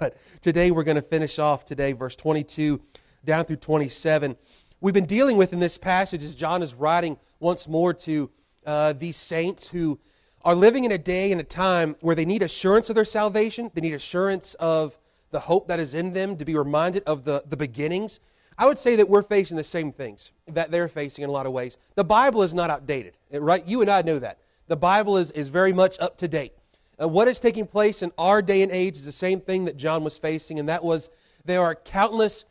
But today we're going to finish off today, verse 22 down through 27. We've been dealing with in this passage as John is writing once more to uh, these saints who are living in a day and a time where they need assurance of their salvation. They need assurance of the hope that is in them, to be reminded of the, the beginnings. I would say that we're facing the same things that they're facing in a lot of ways. The Bible is not outdated, right? You and I know that. The Bible is, is very much up to date. Uh, what is taking place in our day and age is the same thing that John was facing, and that was there are countless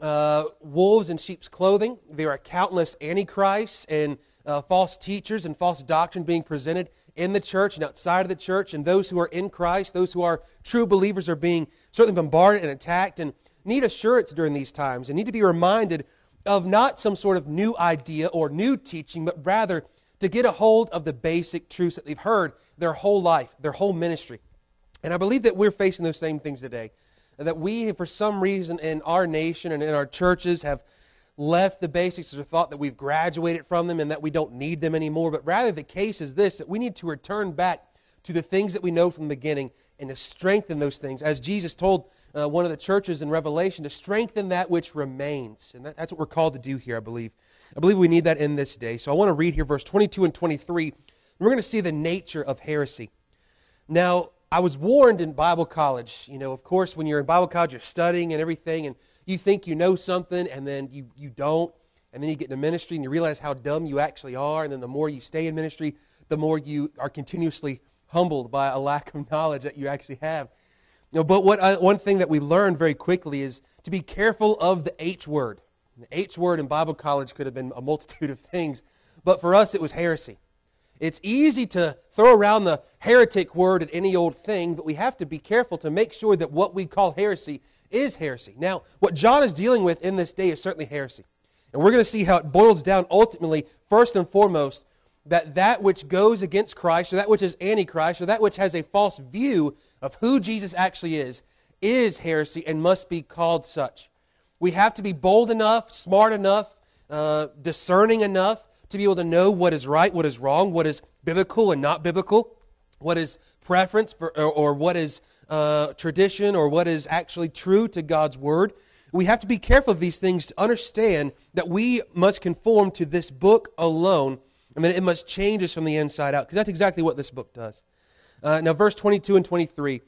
uh, wolves in sheep's clothing. There are countless antichrists and uh, false teachers and false doctrine being presented in the church and outside of the church. And those who are in Christ, those who are true believers, are being certainly bombarded and attacked and need assurance during these times and need to be reminded of not some sort of new idea or new teaching, but rather to get a hold of the basic truths that they've heard their whole life, their whole ministry. And I believe that we're facing those same things today. That we, for some reason, in our nation and in our churches, have left the basics or thought that we've graduated from them and that we don't need them anymore. But rather, the case is this that we need to return back to the things that we know from the beginning and to strengthen those things. As Jesus told uh, one of the churches in Revelation, to strengthen that which remains. And that, that's what we're called to do here, I believe. I believe we need that in this day. So I want to read here verse 22 and 23. And we're going to see the nature of heresy. Now, I was warned in Bible college, you know, of course, when you're in Bible college, you're studying and everything, and you think you know something, and then you, you don't. And then you get into ministry and you realize how dumb you actually are. And then the more you stay in ministry, the more you are continuously humbled by a lack of knowledge that you actually have. You know, but what I, one thing that we learned very quickly is to be careful of the H word. The H word in Bible college could have been a multitude of things, but for us it was heresy. It's easy to throw around the heretic word at any old thing, but we have to be careful to make sure that what we call heresy is heresy. Now, what John is dealing with in this day is certainly heresy. And we're going to see how it boils down ultimately, first and foremost, that that which goes against Christ, or that which is antichrist, or that which has a false view of who Jesus actually is, is heresy and must be called such. We have to be bold enough, smart enough, uh, discerning enough to be able to know what is right, what is wrong, what is biblical and not biblical, what is preference for, or, or what is uh, tradition, or what is actually true to God's word. We have to be careful of these things to understand that we must conform to this book alone and that it must change us from the inside out, because that's exactly what this book does. Uh, now, verse 22 and 23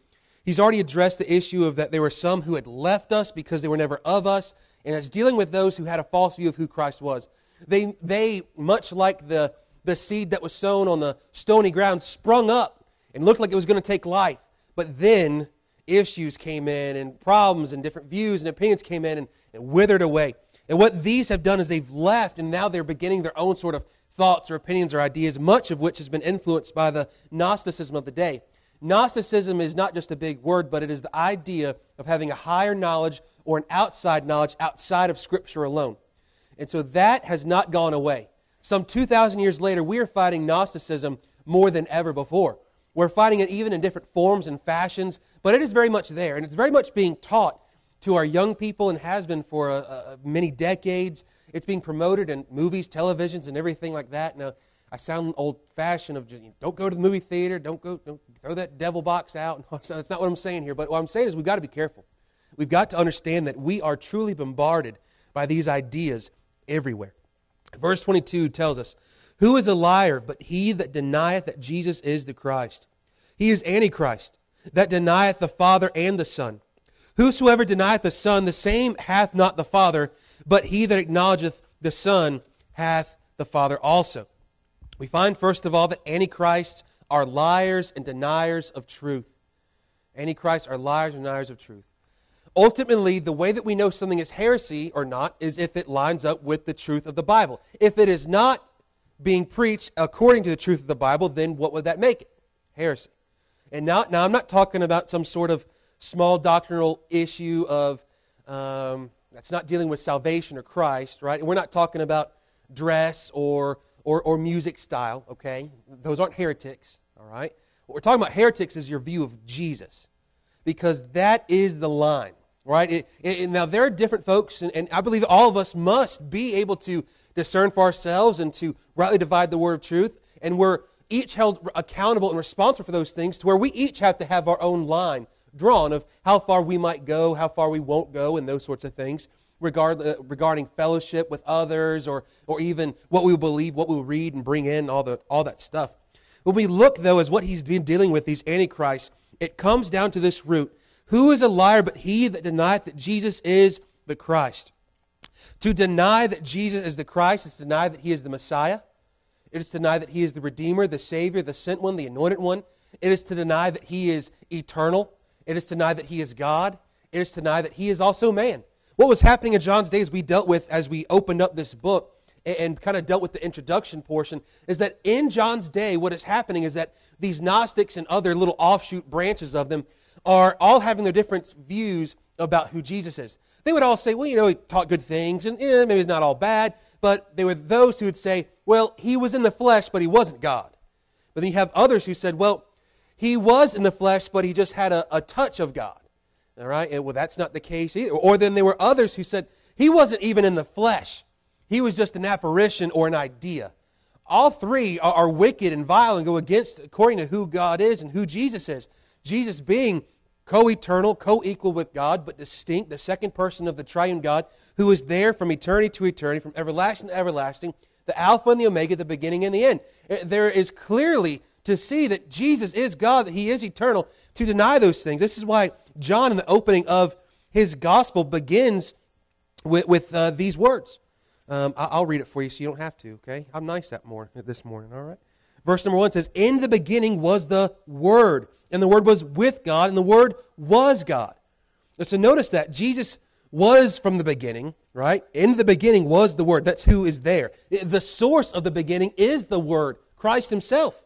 He's already addressed the issue of that there were some who had left us because they were never of us, and it's dealing with those who had a false view of who Christ was. They, they much like the, the seed that was sown on the stony ground, sprung up and looked like it was going to take life. But then issues came in, and problems, and different views and opinions came in and, and withered away. And what these have done is they've left, and now they're beginning their own sort of thoughts or opinions or ideas, much of which has been influenced by the Gnosticism of the day. Gnosticism is not just a big word, but it is the idea of having a higher knowledge or an outside knowledge outside of Scripture alone. And so that has not gone away. Some 2,000 years later, we are fighting Gnosticism more than ever before. We're fighting it even in different forms and fashions, but it is very much there. And it's very much being taught to our young people and has been for uh, uh, many decades. It's being promoted in movies, televisions, and everything like that. Now, I sound old fashioned of just, you know, don't go to the movie theater, don't go, don't throw that devil box out. That's not what I'm saying here. But what I'm saying is we've got to be careful. We've got to understand that we are truly bombarded by these ideas everywhere. Verse 22 tells us, Who is a liar but he that denieth that Jesus is the Christ? He is Antichrist, that denieth the Father and the Son. Whosoever denieth the Son, the same hath not the Father, but he that acknowledgeth the Son hath the Father also. We find, first of all, that antichrists are liars and deniers of truth. Antichrists are liars and deniers of truth. Ultimately, the way that we know something is heresy or not is if it lines up with the truth of the Bible. If it is not being preached according to the truth of the Bible, then what would that make it? Heresy. And now, now I'm not talking about some sort of small doctrinal issue of um, that's not dealing with salvation or Christ, right? We're not talking about dress or or, or music style, okay? Those aren't heretics, all right? What we're talking about heretics is your view of Jesus, because that is the line, right? It, it, now, there are different folks, and, and I believe all of us must be able to discern for ourselves and to rightly divide the word of truth, and we're each held accountable and responsible for those things to where we each have to have our own line drawn of how far we might go, how far we won't go, and those sorts of things regard, uh, regarding fellowship with others or, or even what we believe, what we read and bring in, all, the, all that stuff. When we look, though, as what he's been dealing with, these antichrists, it comes down to this root. Who is a liar but he that denieth that Jesus is the Christ? To deny that Jesus is the Christ is to deny that he is the Messiah. It is to deny that he is the Redeemer, the Savior, the sent one, the anointed one. It is to deny that he is eternal. It is to deny that he is God. It is to deny that he is also man. What was happening in John's days, we dealt with as we opened up this book and, and kind of dealt with the introduction portion, is that in John's day, what is happening is that these Gnostics and other little offshoot branches of them are all having their different views about who Jesus is. They would all say, well, you know, he taught good things, and maybe it's not all bad, but there were those who would say, well, he was in the flesh, but he wasn't God. But then you have others who said, well, he was in the flesh, but he just had a, a touch of God. All right? And, well, that's not the case either. Or then there were others who said he wasn't even in the flesh, he was just an apparition or an idea. All three are, are wicked and vile and go against according to who God is and who Jesus is. Jesus being co eternal, co equal with God, but distinct, the second person of the triune God, who is there from eternity to eternity, from everlasting to everlasting, the Alpha and the Omega, the beginning and the end. Eh, there is clearly to see that Jesus is God, that He is eternal, to deny those things. This is why John, in the opening of his gospel, begins with, with uh, these words. Um, I'll read it for you so you don't have to, okay? I'm nice that morning, this morning, all right? Verse number one says, In the beginning was the Word, and the Word was with God, and the Word was God. And so notice that Jesus was from the beginning, right? In the beginning was the Word. That's who is there. The source of the beginning is the Word, Christ Himself,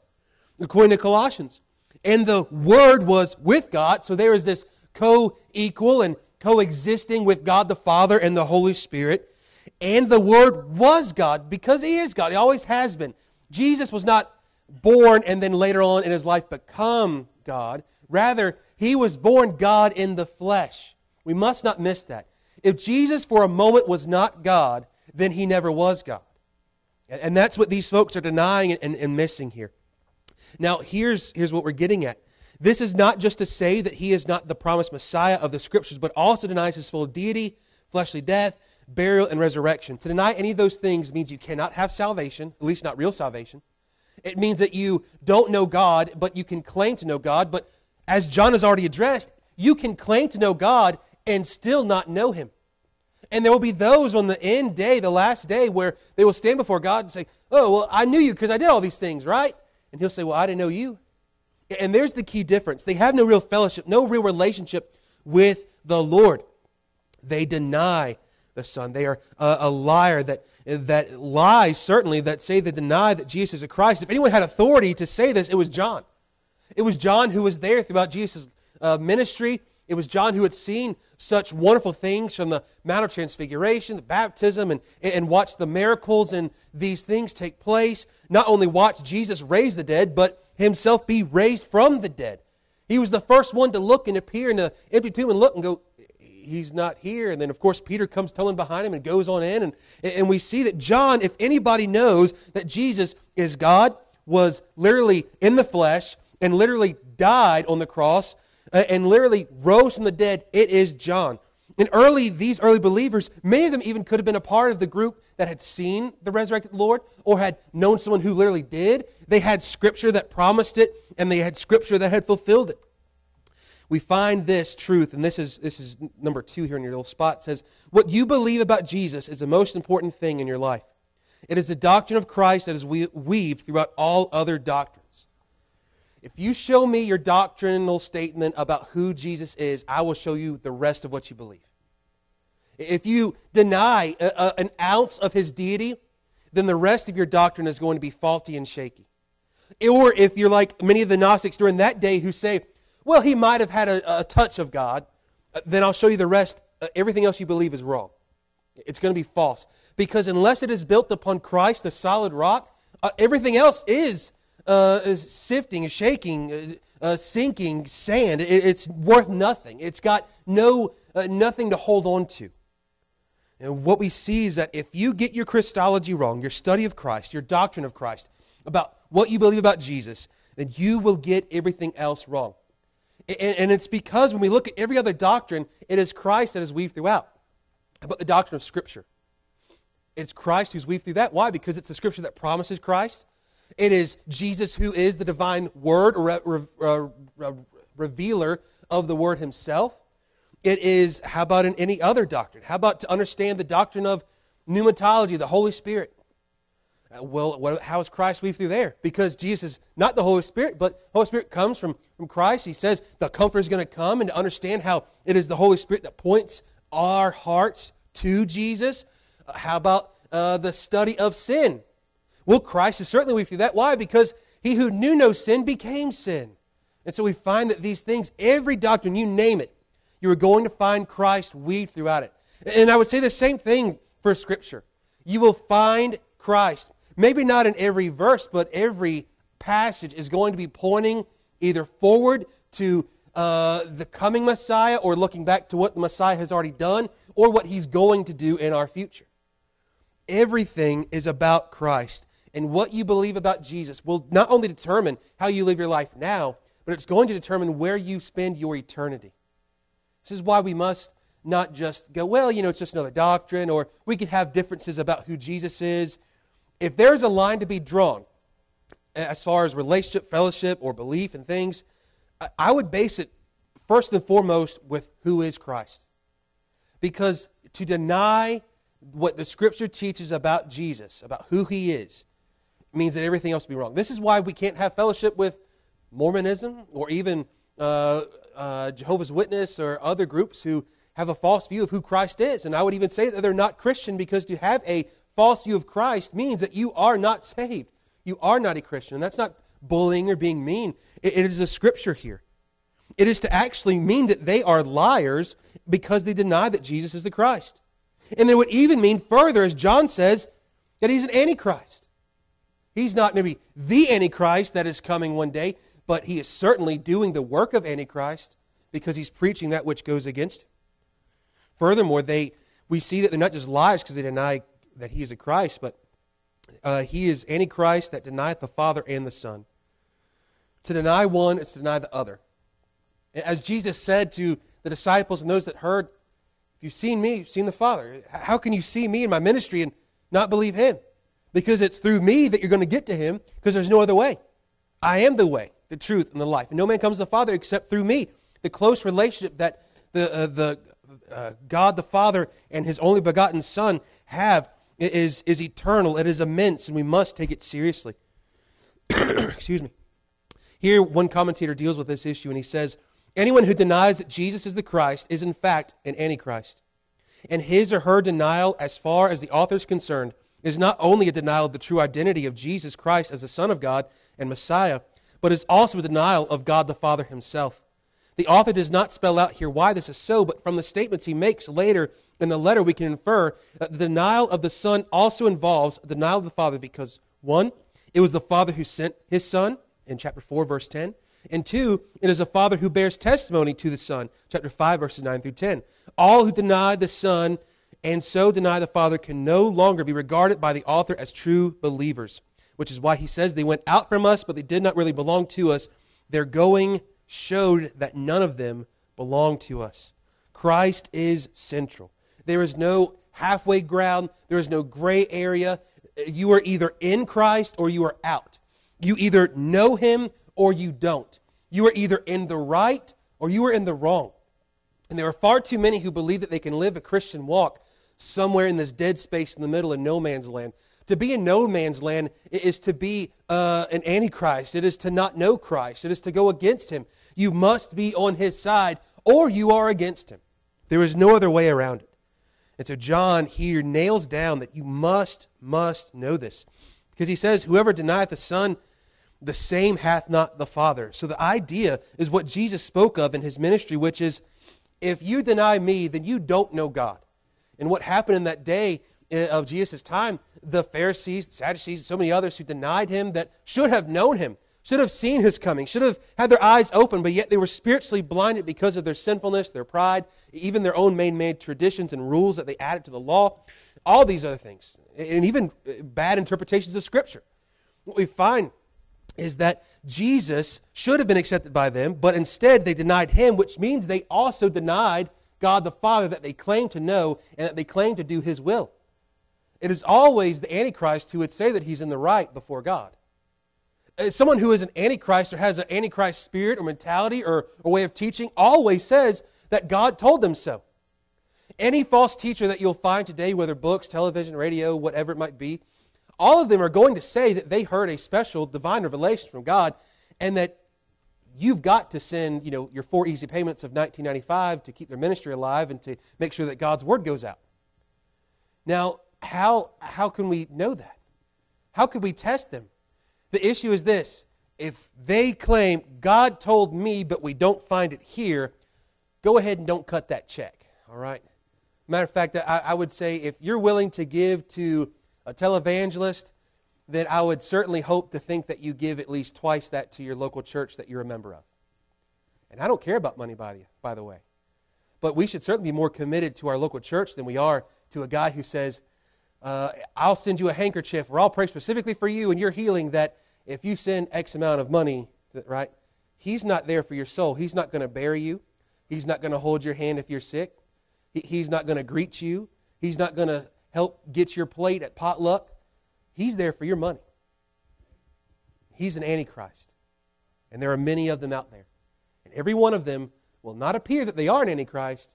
according to Colossians. And the Word was with God, so there is this co equal and coexisting with God the Father and the Holy Spirit. And the Word was God because He is God. He always has been. Jesus was not born and then later on in his life become God. Rather, He was born God in the flesh. We must not miss that. If Jesus for a moment was not God, then He never was God. And that's what these folks are denying and, and missing here. Now, here's, here's what we're getting at. This is not just to say that he is not the promised Messiah of the Scriptures, but also denies his full deity, fleshly death, burial, and resurrection. To deny any of those things means you cannot have salvation, at least not real salvation. It means that you don't know God, but you can claim to know God. But as John has already addressed, you can claim to know God and still not know him. And there will be those on the end day, the last day, where they will stand before God and say, Oh, well, I knew you because I did all these things, right? And he'll say, Well, I didn't know you. And there's the key difference. They have no real fellowship, no real relationship with the Lord. They deny the Son. They are a, a liar that, that lies, certainly, that say they deny that Jesus is a Christ. If anyone had authority to say this, it was John. It was John who was there throughout Jesus' uh, ministry. It was John who had seen such wonderful things from the Mount of Transfiguration, the baptism, and, and watched the miracles and these things take place. Not only watched Jesus raise the dead, but himself be raised from the dead. He was the first one to look and appear in the empty tomb and look and go, He's not here. And then, of course, Peter comes telling behind him and goes on in. And, and we see that John, if anybody knows that Jesus is God, was literally in the flesh and literally died on the cross Uh, and literally rose from the dead, it is John. And early, these early believers, many of them even could have been a part of the group that had seen the resurrected Lord or had known someone who literally did. They had scripture that promised it, and they had scripture that had fulfilled it. We find this truth, and this is, this is number two here in your little spot, says, What you believe about Jesus is the most important thing in your life. It is the doctrine of Christ that is weaved throughout all other doctrines. If you show me your doctrinal statement about who Jesus is, I will show you the rest of what you believe. If you deny a, a, an ounce of his deity, then the rest of your doctrine is going to be faulty and shaky. Or if you're like many of the Gnostics during that day who say, well, he might have had a, a touch of God, uh, then I'll show you the rest. Uh, everything else you believe is wrong. It's going to be false. Because unless it is built upon Christ, the solid rock, uh, everything else is, uh, sifting, shaking, uh, uh, sinking sand. It, it's worth nothing. It's got no, nothing to hold on to. And what we see is that if you get your Christology wrong, your study of Christ, your doctrine of Christ, about what you believe about Jesus, then you will get everything else wrong. And, and it's because when we look at every other doctrine, it is Christ that is weaved throughout. How about the doctrine of Scripture? It's Christ who's weaved through that. Why? Because it's the Scripture that promises Christ. It is Jesus who is the divine Word, or re- re- re- revealer of the Word Himself. It is, how about in any other doctrine? How about to understand the doctrine of pneumatology, the Holy Spirit? Uh, well, what, how is Christ weaved through there? Because Jesus is not the Holy Spirit, but the Holy Spirit comes from, from Christ. He says the Comforter is going to come, and to understand how it is the Holy Spirit that points our hearts to Jesus. Uh, how about uh, the study of sin? Well, Christ is certainly weaved through that. Why? Because he who knew no sin became sin. And so we find that these things, every doctrine, you name it, you are going to find Christ weaved throughout it. And I would say the same thing for Scripture. You will find Christ maybe not in every verse, but every passage is going to be pointing either forward to uh, the coming Messiah or looking back to what the Messiah has already done or what he's going to do in our future. Everything is about Christ. And what you believe about Jesus will not only determine how you live your life now, but it's going to determine where you spend your eternity. This is why we must not just go, well, you know, it's just another doctrine, or we could have differences about who Jesus is if there's a line to be drawn as far as relationship, fellowship, or belief and things, I would base it first and foremost with who is Christ. Because to deny what the Scripture teaches about Jesus, about who he is, means that everything else will be wrong. This is why we can't have fellowship with Mormonism or even uh, uh, Jehovah's Witness or other groups who have a false view of who Christ is. And I would even say that they're not Christian because to have a false view of Christ means that you are not saved. You are not a Christian. And that's not bullying or being mean. it, it is a scripture here. It is to actually mean that they are liars because they deny that Jesus is the Christ. And it would even mean further, as John says, that he's an antichrist. He's not maybe the antichrist that is coming one day, but he is certainly doing the work of antichrist because he's preaching that which goes against him. Furthermore, they we see that they're not just liars because they deny that he is a Christ, but uh, he is Antichrist that denieth the Father and the Son. To deny one is to deny the other. As Jesus said to the disciples and those that heard, if you've seen me, you've seen the Father. How can you see me in my ministry and not believe him? Because it's through me that you're going to get to him, because there's no other way. I am the way, the truth, and the life. And no man comes to the Father except through me. The close relationship that the, uh, the uh, God the Father and his only begotten Son have is, is eternal, it is immense, and we must take it seriously. Excuse me. Here, one commentator deals with this issue, and he says anyone who denies that Jesus is the Christ is, in fact, an antichrist. And his or her denial, as far as the author is concerned, is not only a denial of the true identity of Jesus Christ as the Son of God and Messiah, but is also a denial of God the Father himself. The author does not spell out here why this is so, but from the statements he makes later in the letter, we can infer that the denial of the Son also involves the denial of the Father because, one, it was the Father who sent his Son in chapter 4, verse 10. And two, it is a Father who bears testimony to the Son, chapter 5, verses 9 through 10. All who deny the Son and so deny the Father can no longer be regarded by the author as true believers, which is why he says they went out from us, but they did not really belong to us. Their going showed that none of them belonged to us. Christ is central. There is no halfway ground, there is no gray area. You are either in Christ or you are out. You either know Him or you don't. You are either in the right or you are in the wrong. And there are far too many who believe that they can live a Christian walk somewhere in this dead space in the middle of no man's land. To be in no man's land is to be uh, an antichrist. It is to not know Christ. It is to go against him. You must be on his side or you are against him. There is no other way around it. And so John here nails down that you must, must know this. Because he says, Whoever denieth the Son, the same hath not the Father. So the idea is what Jesus spoke of in his ministry, which is if you deny me, then you don't know God. And what happened in that day eh, of Jesus' time, the Pharisees, Sadducees, so many others who denied him that should have known him, should have seen his coming, should have had their eyes open, but yet they were spiritually blinded because of their sinfulness, their pride, even their own man made traditions and rules that they added to the law, all these other things, and even uh, bad interpretations of Scripture. What we find is that Jesus should have been accepted by them, but instead they denied him, which means they also denied God the Father that they claim to know and that they claim to do his will. It is always the Antichrist who would say that he's in the right before God. Uh, someone who is an Antichrist or has an Antichrist spirit or mentality or, or way of teaching always says that God told them so. Any false teacher that you'll find today, whether books, television, radio, whatever it might be, all of them are going to say that they heard a special divine revelation from God and that you've got to send you know, your four easy payments of 1995 to keep their ministry alive and to make sure that God's word goes out. Now, how, how can we know that? How could we test them? The issue is this if they claim, God told me, but we don't find it here, go ahead and don't cut that check, all right? Matter of fact, I, I would say if you're willing to give to a televangelist, then I would certainly hope to think that you give at least twice that to your local church that you're a member of. And I don't care about money, by the, by the way. But we should certainly be more committed to our local church than we are to a guy who says, uh, I'll send you a handkerchief or I'll pray specifically for you and your healing that if you send X amount of money, right, he's not there for your soul. He's not going to bury you. He's not going to hold your hand if you're sick. He, he's not going to greet you. He's not going to help get your plate at potluck. He's there for your money. He's an antichrist. And there are many of them out there. And every one of them will not appear that they are an antichrist,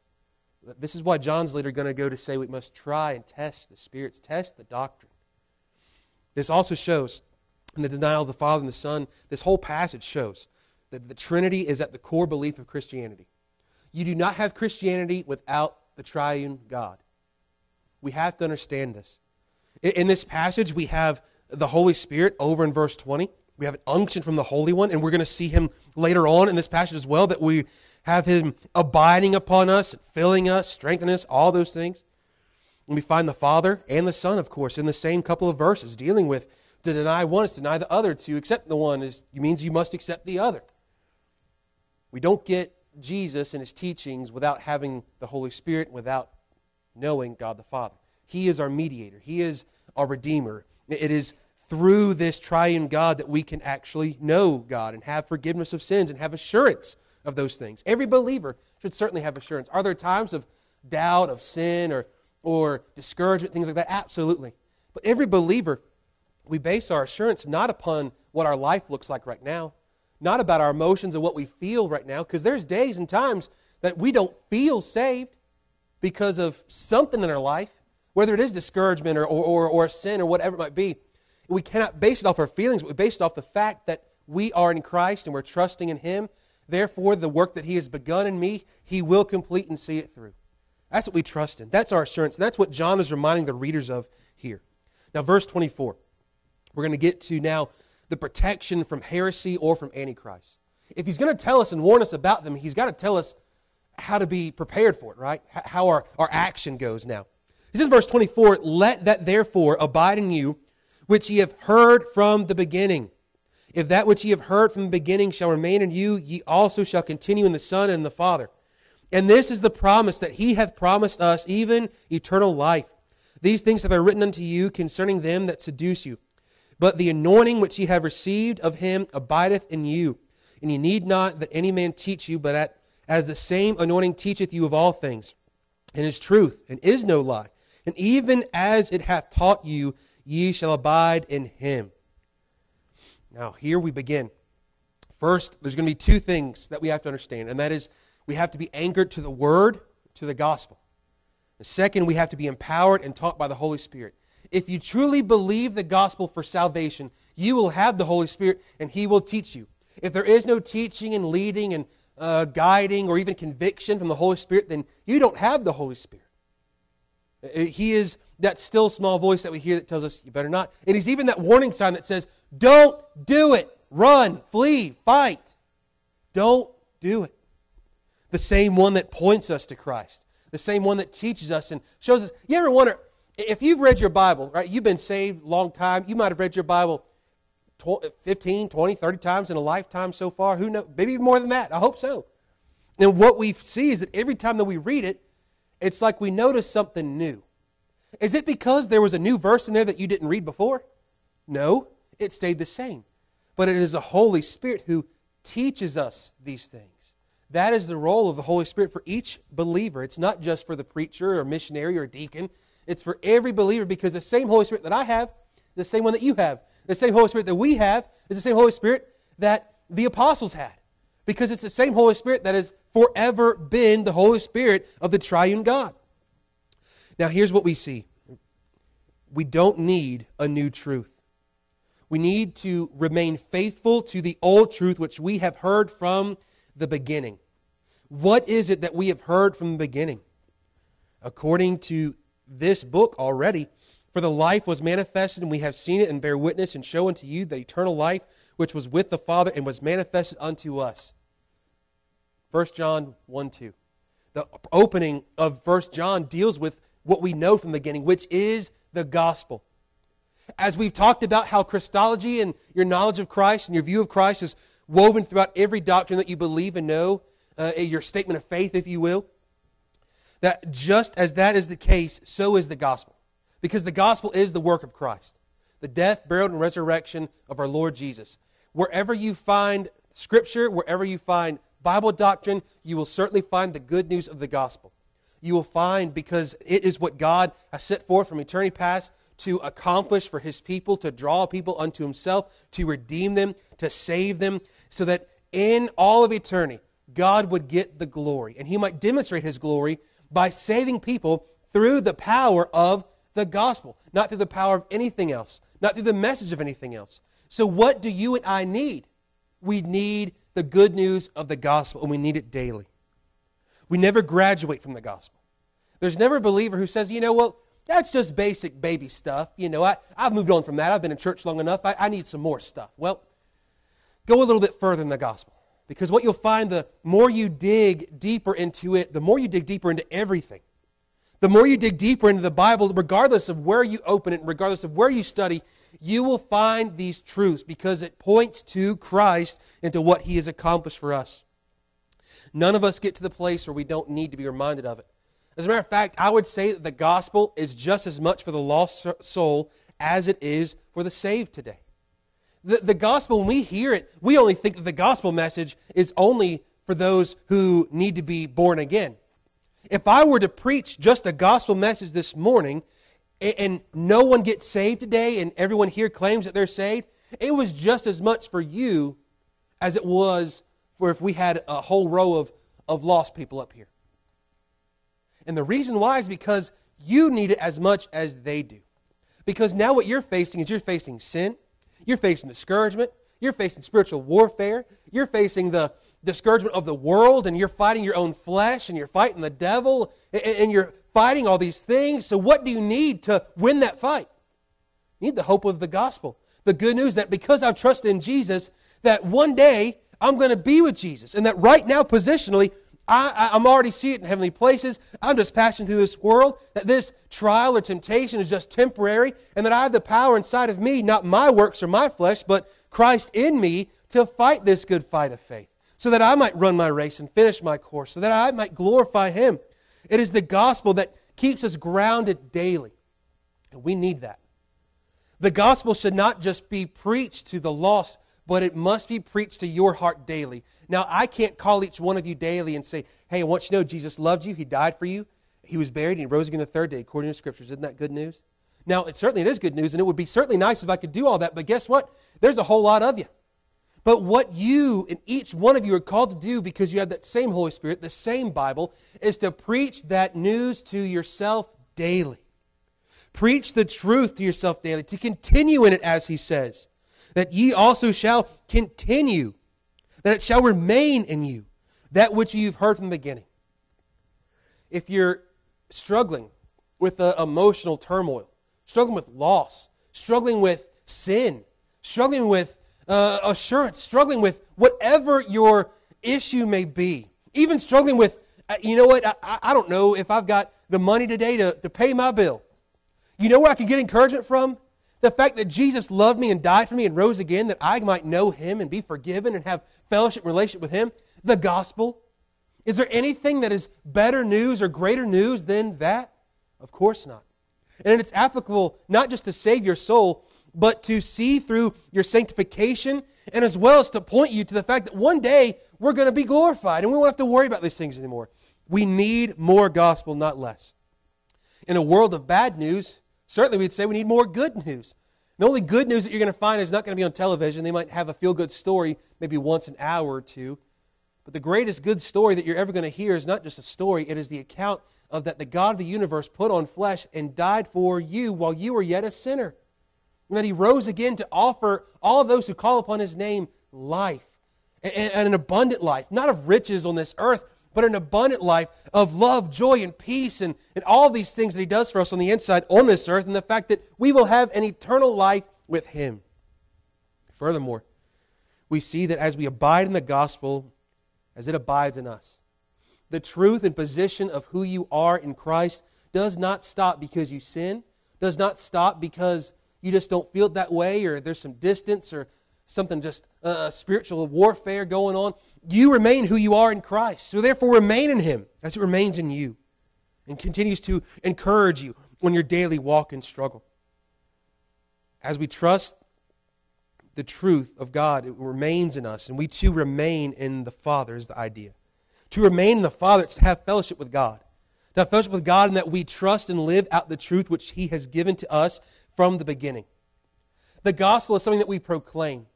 this is why John's later going to go to say we must try and test the spirits, test the doctrine. This also shows in the denial of the Father and the Son, this whole passage shows that the Trinity is at the core belief of Christianity. You do not have Christianity without the triune God. We have to understand this. In this passage, we have the Holy Spirit over in verse 20. We have an unction from the Holy One, and we're going to see him later on in this passage as well that we have Him abiding upon us, filling us, strengthening us, all those things. And we find the Father and the Son, of course, in the same couple of verses, dealing with to deny one is to deny the other. To accept the one is means you must accept the other. We don't get Jesus and his teachings without having the Holy Spirit, without knowing God the Father. He is our mediator. He is our redeemer. It is through this triune God that we can actually know God and have forgiveness of sins and have assurance of those things. Every believer should certainly have assurance. Are there times of doubt, of sin, or, or discouragement, things like that? Absolutely. But every believer, we base our assurance not upon what our life looks like right now, not about our emotions and what we feel right now, because there's days and times that we don't feel saved because of something in our life, whether it is discouragement or, or, or, or sin or whatever it might be. We cannot base it off our feelings, but we base it off the fact that we are in Christ and we're trusting in Him Therefore, the work that He has begun in me, He will complete and see it through. That's what we trust in. That's our assurance. And that's what John is reminding the readers of here. Now, verse 24. We're going to get to now the protection from heresy or from Antichrist. If he's going to tell us and warn us about them, he's got to tell us how to be prepared for it, right? How our, our action goes now. He says verse 24, Let that therefore abide in you, which ye have heard from the beginning. If that which ye have heard from the beginning shall remain in you, ye also shall continue in the Son and the Father. And this is the promise that he hath promised us, even eternal life. These things have I written unto you concerning them that seduce you. But the anointing which ye have received of him abideth in you. And ye need not that any man teach you, but at, as the same anointing teacheth you of all things, and is truth, and is no lie. And even as it hath taught you, ye shall abide in him. Now, here we begin. First, there's going to be two things that we have to understand, and that is we have to be anchored to the Word, to the gospel. The second, we have to be empowered and taught by the Holy Spirit. If you truly believe the gospel for salvation, you will have the Holy Spirit, and He will teach you. If there is no teaching and leading and uh, guiding or even conviction from the Holy Spirit, then you don't have the Holy Spirit. Uh, he is that still small voice that we hear that tells us you better not. And He's even that warning sign that says, don't do it. Run, flee, fight. Don't do it. The same one that points us to Christ, the same one that teaches us and shows us. You ever wonder, if you've read your Bible, right, you've been saved a long time, you might have read your Bible 15, 20, 30 times in a lifetime so far. Who knows? Maybe more than that. I hope so. And what we see is that every time that we read it, it's like we notice something new. Is it because there was a new verse in there that you didn't read before? No it stayed the same. but it is the Holy Spirit who teaches us these things. That is the role of the Holy Spirit for each believer. It's not just for the preacher or missionary or deacon. It's for every believer because the same Holy Spirit that I have, the same one that you have, the same Holy Spirit that we have, is the same Holy Spirit that the apostles had. Because it's the same Holy Spirit that has forever been the Holy Spirit of the triune God. Now, here's what we see we don't need a new truth. We need to remain faithful to the old truth which we have heard from the beginning. What is it that we have heard from the beginning? According to this book already, for the life was manifested, and we have seen it and bear witness and show unto you the eternal life which was with the Father and was manifested unto us. 1 John 1 2. The opening of 1 John deals with what we know from the beginning, which is the gospel. As we've talked about how Christology and your knowledge of Christ and your view of Christ is woven throughout every doctrine that you believe and know, uh, your statement of faith, if you will, that just as that is the case, so is the gospel. Because the gospel is the work of Christ the death, burial, and resurrection of our Lord Jesus. Wherever you find Scripture, wherever you find Bible doctrine, you will certainly find the good news of the gospel. You will find because it is what God has set forth from eternity past to accomplish for his people, to draw people unto himself, to redeem them, to save them, so that in all of eternity, God would get the glory. And he might demonstrate his glory by saving people through the power of the gospel, not through the power of anything else, not through the message of anything else. So, what do you and I need? We need the good news of the gospel, and we need it daily. We never graduate from the gospel. There's never a believer who says, you know, well, that's just basic baby stuff. You know, I, I've moved on from that. I've been in church long enough. I, I need some more stuff. Well, go a little bit further in the gospel. Because what you'll find, the more you dig deeper into it, the more you dig deeper into everything. The more you dig deeper into the Bible, regardless of where you open it, regardless of where you study, you will find these truths because it points to Christ and to what he has accomplished for us. None of us get to the place where we don't need to be reminded of it. As a matter of fact, I would say that the gospel is just as much for the lost soul as it is for the saved today. The, the gospel, when we hear it, we only think that the gospel message is only for those who need to be born again. If I were to preach just a gospel message this morning and, and no one gets saved today and everyone here claims that they're saved, it was just as much for you as it was for if we had a whole row of, of lost people up here. And the reason why is because you need it as much as they do. Because now what you're facing is you're facing sin, you're facing discouragement, you're facing spiritual warfare, you're facing the discouragement of the world, and you're fighting your own flesh, and you're fighting the devil, and you're fighting all these things. So, what do you need to win that fight? You need the hope of the gospel. The good news that because I've trusted in Jesus, that one day I'm going to be with Jesus, and that right now, positionally, I, am already seeing it in heavenly places. I'm just passing through this world. That this trial or temptation is just temporary, and that I have the power inside of me, not my works or my flesh, but Christ in me to fight this good fight of faith, so that I might run my race and finish my course, so that I might glorify Him. It is the gospel that keeps us grounded daily, and we need that. The gospel should not just be preached to the lost, but it must be preached to your heart daily. Now, I can't call each one of you daily and say, hey, I want you to know Jesus loved you, He died for you, He was buried, and He rose again the third day, according to Scriptures. Isn't that good news? Now, it certainly it is good news, and it would be certainly nice if I could do all that, but guess what? There's a whole lot of you. But what you and each one of you are called to do because you have that same Holy Spirit, the same Bible, is to preach that news to yourself daily. Preach the truth to yourself daily, to continue in it, as he says, that ye also shall continue, that it shall remain in you, that which you've heard from the beginning. If you're struggling with emotional turmoil, struggling with loss, struggling with sin, struggling with uh, assurance, struggling with whatever your issue may be, even struggling with, uh, you know what, I, I don't know if I've got the money today to, to pay my bill. You know where I can get encouragement from? The fact that Jesus loved me and died for me and rose again, that I might know him and be forgiven and have fellowship, relationship with him. The gospel. Is there anything that is better news or greater news than that? Of course not. And it's applicable not just to save your soul, but to see through your sanctification and as well as to point you to the fact that one day we're going to be glorified and we won't have to worry about these things anymore. We need more gospel, not less. In a world of bad news, certainly we'd say we need more good news. The only good news that you're going to find is not going to be on television. They might have a feel good story maybe once an hour or two. But the greatest good story that you're ever going to hear is not just a story, it is the account of that the God of the universe put on flesh and died for you while you were yet a sinner. And that he rose again to offer all of those who call upon his name life and, and an abundant life, not of riches on this earth, but an abundant life of love, joy, and peace, and, and all these things that He does for us on the inside on this earth, and the fact that we will have an eternal life with Him. Furthermore, we see that as we abide in the gospel, as it abides in us, the truth and position of who you are in Christ does not stop because you sin, does not stop because you just don't feel it that way, or there's some distance, or something just uh, spiritual warfare going on you remain who you are in Christ. So therefore, remain in Him as it remains in you and continues to encourage you on your daily walk and struggle. As we trust the truth of God, it remains in us, and we too remain in the Father, is the idea. To remain in the Father, it's to have fellowship with God. To have fellowship with God in that we trust and live out the truth which He has given to us from the beginning. The gospel is something that we proclaim.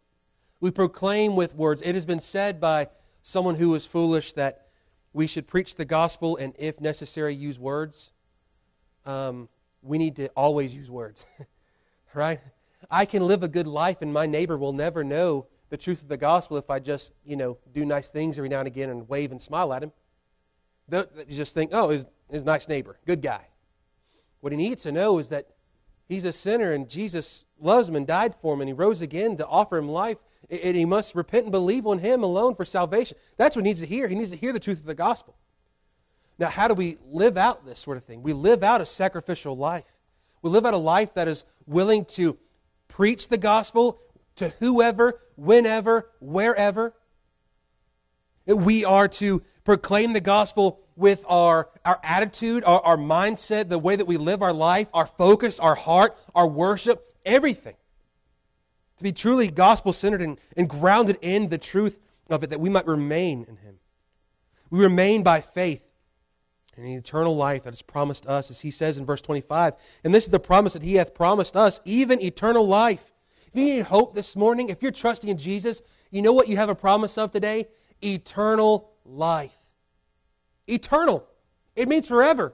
We proclaim with words. It has been said by someone who was foolish that we should preach the gospel and, if necessary, use words. Um, we need to always use words, right? I can live a good life, and my neighbor will never know the truth of the gospel if I just, you know, do nice things every now and again and wave and smile at him. You just think, oh, he's, he's a nice neighbor, good guy. What he needs to know is that he's a sinner and Jesus loves him and died for him and he rose again to offer him life and he must repent and believe on him alone for salvation. That's what he needs to hear. He needs to hear the truth of the gospel. Now, how do we live out this sort of thing? We live out a sacrificial life. We live out a life that is willing to preach the gospel to whoever, whenever, wherever. We are to proclaim the gospel with our, our attitude, our, our mindset, the way that we live our life, our focus, our heart, our worship, everything to be truly gospel centered and, and grounded in the truth of it, that we might remain in Him. We remain by faith in eternal life that is promised us, as He says in verse 25. And this is the promise that He hath promised us, even eternal life. If you need hope this morning, if you're trusting in Jesus, you know what you have a promise of today? Eternal life. Eternal. It means forever.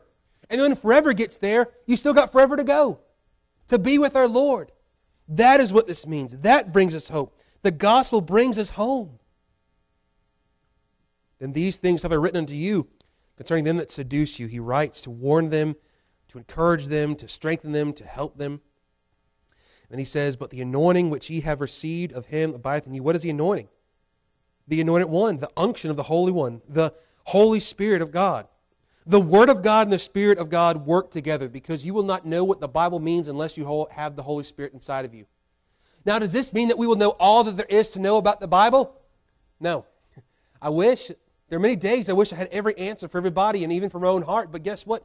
And when forever gets there, you still got forever to go to be with our Lord. That is what this means. That brings us hope. The gospel brings us home. Then these things have I written unto you concerning them that seduce you. He writes to warn them, to encourage them, to strengthen them, to help them. Then he says, But the anointing which ye have received of him abideth in you. What is the anointing? The anointed one, the unction of the Holy One, the Holy Spirit of God. The Word of God and the Spirit of God work together because you will not know what the Bible means unless you have the Holy Spirit inside of you. Now, does this mean that we will know all that there is to know about the Bible? No. I wish, there are many days I wish I had every answer for everybody and even for my own heart, but guess what?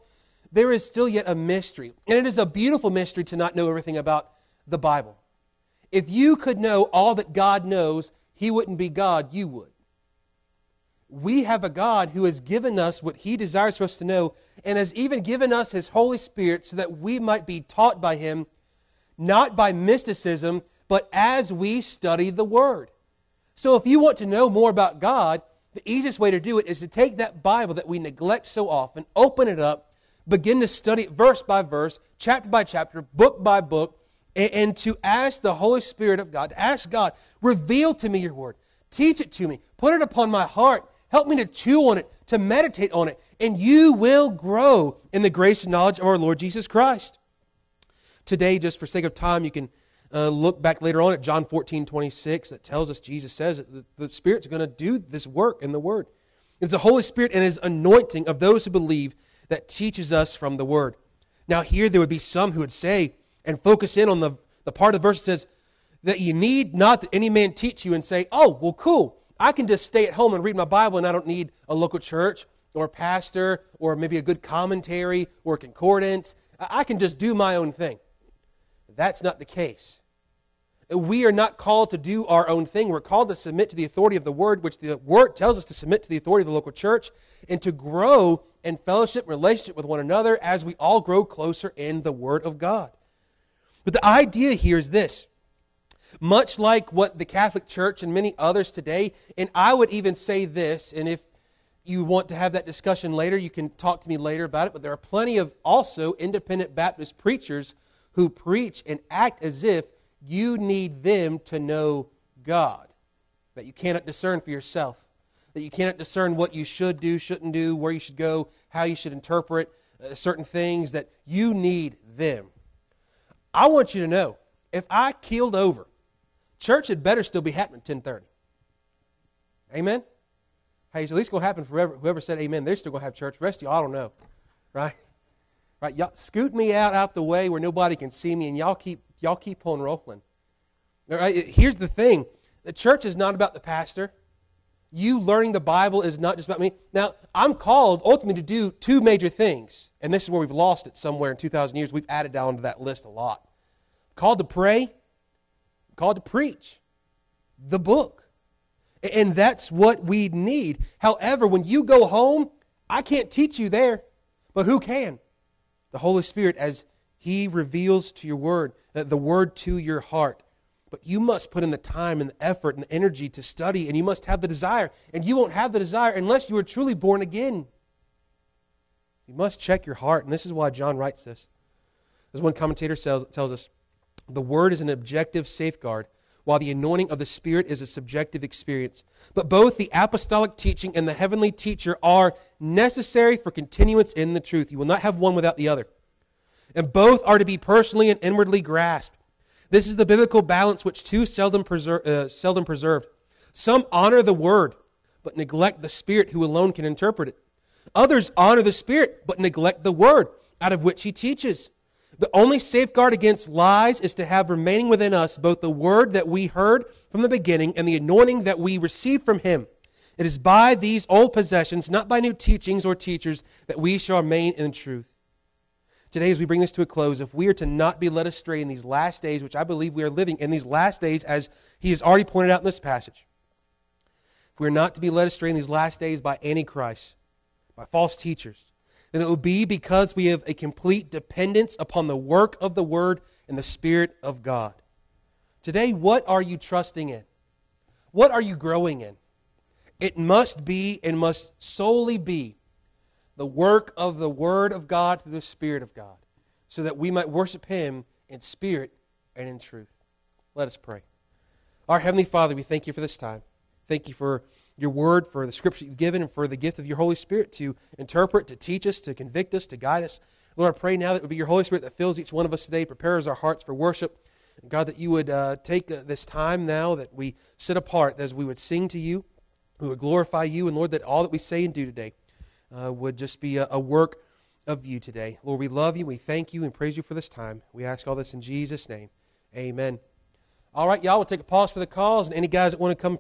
There is still yet a mystery. And it is a beautiful mystery to not know everything about the Bible. If you could know all that God knows, He wouldn't be God, you would we have a God who has given us what He desires for us to know and has even given us His Holy Spirit so that we might be taught by Him, not by mysticism, but as we study the Word. So if you want to know more about God, the easiest way to do it is to take that Bible that we neglect so often, open it up, begin to study it verse by verse, chapter by chapter, book by book, and, and to ask the Holy Spirit of God, to ask God, reveal to me your Word. Teach it to me. Put it upon my heart Help me to chew on it, to meditate on it, and you will grow in the grace and knowledge of our Lord Jesus Christ. Today, just for sake of time, you can uh, look back later on at John 14, 26, that tells us Jesus says that the, Spirit's going to do this work in the Word. It's the Holy Spirit and His anointing of those who believe that teaches us from the Word. Now, here there would be some who would say and focus in on the, the part of the verse that says that you need not that any man teach you and say, oh, well, cool. I can just stay at home and read my Bible and I don't need a local church or a pastor or maybe a good commentary or concordance. I can just do my own thing. That's not the case. We are not called to do our own thing. We're called to submit to the authority of the Word, which the Word tells us to submit to the authority of the local church, and to grow in fellowship, relationship with one another as we all grow closer in the Word of God. But the idea here is this much like what the Catholic Church and many others today, and I would even say this, and if you want to have that discussion later, you can talk to me later about it, but there are plenty of also independent Baptist preachers who preach and act as if you need them to know God, that you cannot discern for yourself, that you cannot discern what you should do, shouldn't do, where you should go, how you should interpret uh, certain things, that you need them. I want you to know if I keeled over Church had better still be happening at 1030. Amen? Hey, it's at least going to happen forever. Whoever said amen, they're still going to have church. The rest of I don't know. Right? Right? Y'all scoot me out out the way where nobody can see me, and y'all keep y'all keep on rolling. All right? Here's the thing: the church is not about the pastor. You learning the Bible is not just about me. Now, I'm called ultimately to do two major things, and this is where we've lost it somewhere in 2,000 years. We've added down to that list a lot. Called to pray called to preach the book. And that's what we need. However, when you go home, I can't teach you there, but who can? The Holy Spirit, as He reveals to your word, uh, the word to your heart. But you must put in the time and the effort and the energy to study, and you must have the desire. And you won't have the desire unless you are truly born again. You must check your heart, and this is why John writes this. As one commentator tells, tells us, the word is an objective safeguard, while the anointing of the Spirit is a subjective experience. But both the apostolic teaching and the heavenly teacher are necessary for continuance in the truth. You will not have one without the other. And both are to be personally and inwardly grasped. This is the biblical balance which too seldom, preser- uh, seldom preserved. Some honor the word, but neglect the Spirit who alone can interpret it. Others honor the Spirit, but neglect the word out of which he teaches. The only safeguard against lies is to have remaining within us both the word that we heard from the beginning and the anointing that we received from him. It is by these old possessions, not by new teachings or teachers, that we shall remain in truth. Today, as we bring this to a close, if we are to not be led astray in these last days, which I believe we are living in these last days, as he has already pointed out in this passage, if we are not to be led astray in these last days by Antichrist, by false teachers, then it will be because we have a complete dependence upon the work of the Word and the Spirit of God. Today, what are you trusting in? What are you growing in? It must be and must solely be the work of the Word of God through the Spirit of God, so that we might worship Him in spirit and in truth. Let us pray. Our Heavenly Father, we thank you for this time. Thank you for your word, for the scripture you've given, and for the gift of your Holy Spirit to interpret, to teach us, to convict us, to guide us. Lord, I pray now that it would be your Holy Spirit that fills each one of us today, prepares our hearts for worship. God, that you would uh, take uh, this time now that we sit apart, as we would sing to you, we would glorify you, and Lord, that all that we say and do today uh, would just be a, a work of you today. Lord, we love you, we thank you, and praise you for this time. We ask all this in Jesus' name. Amen. All right, y'all, we'll take a pause for the calls, and any guys that want to come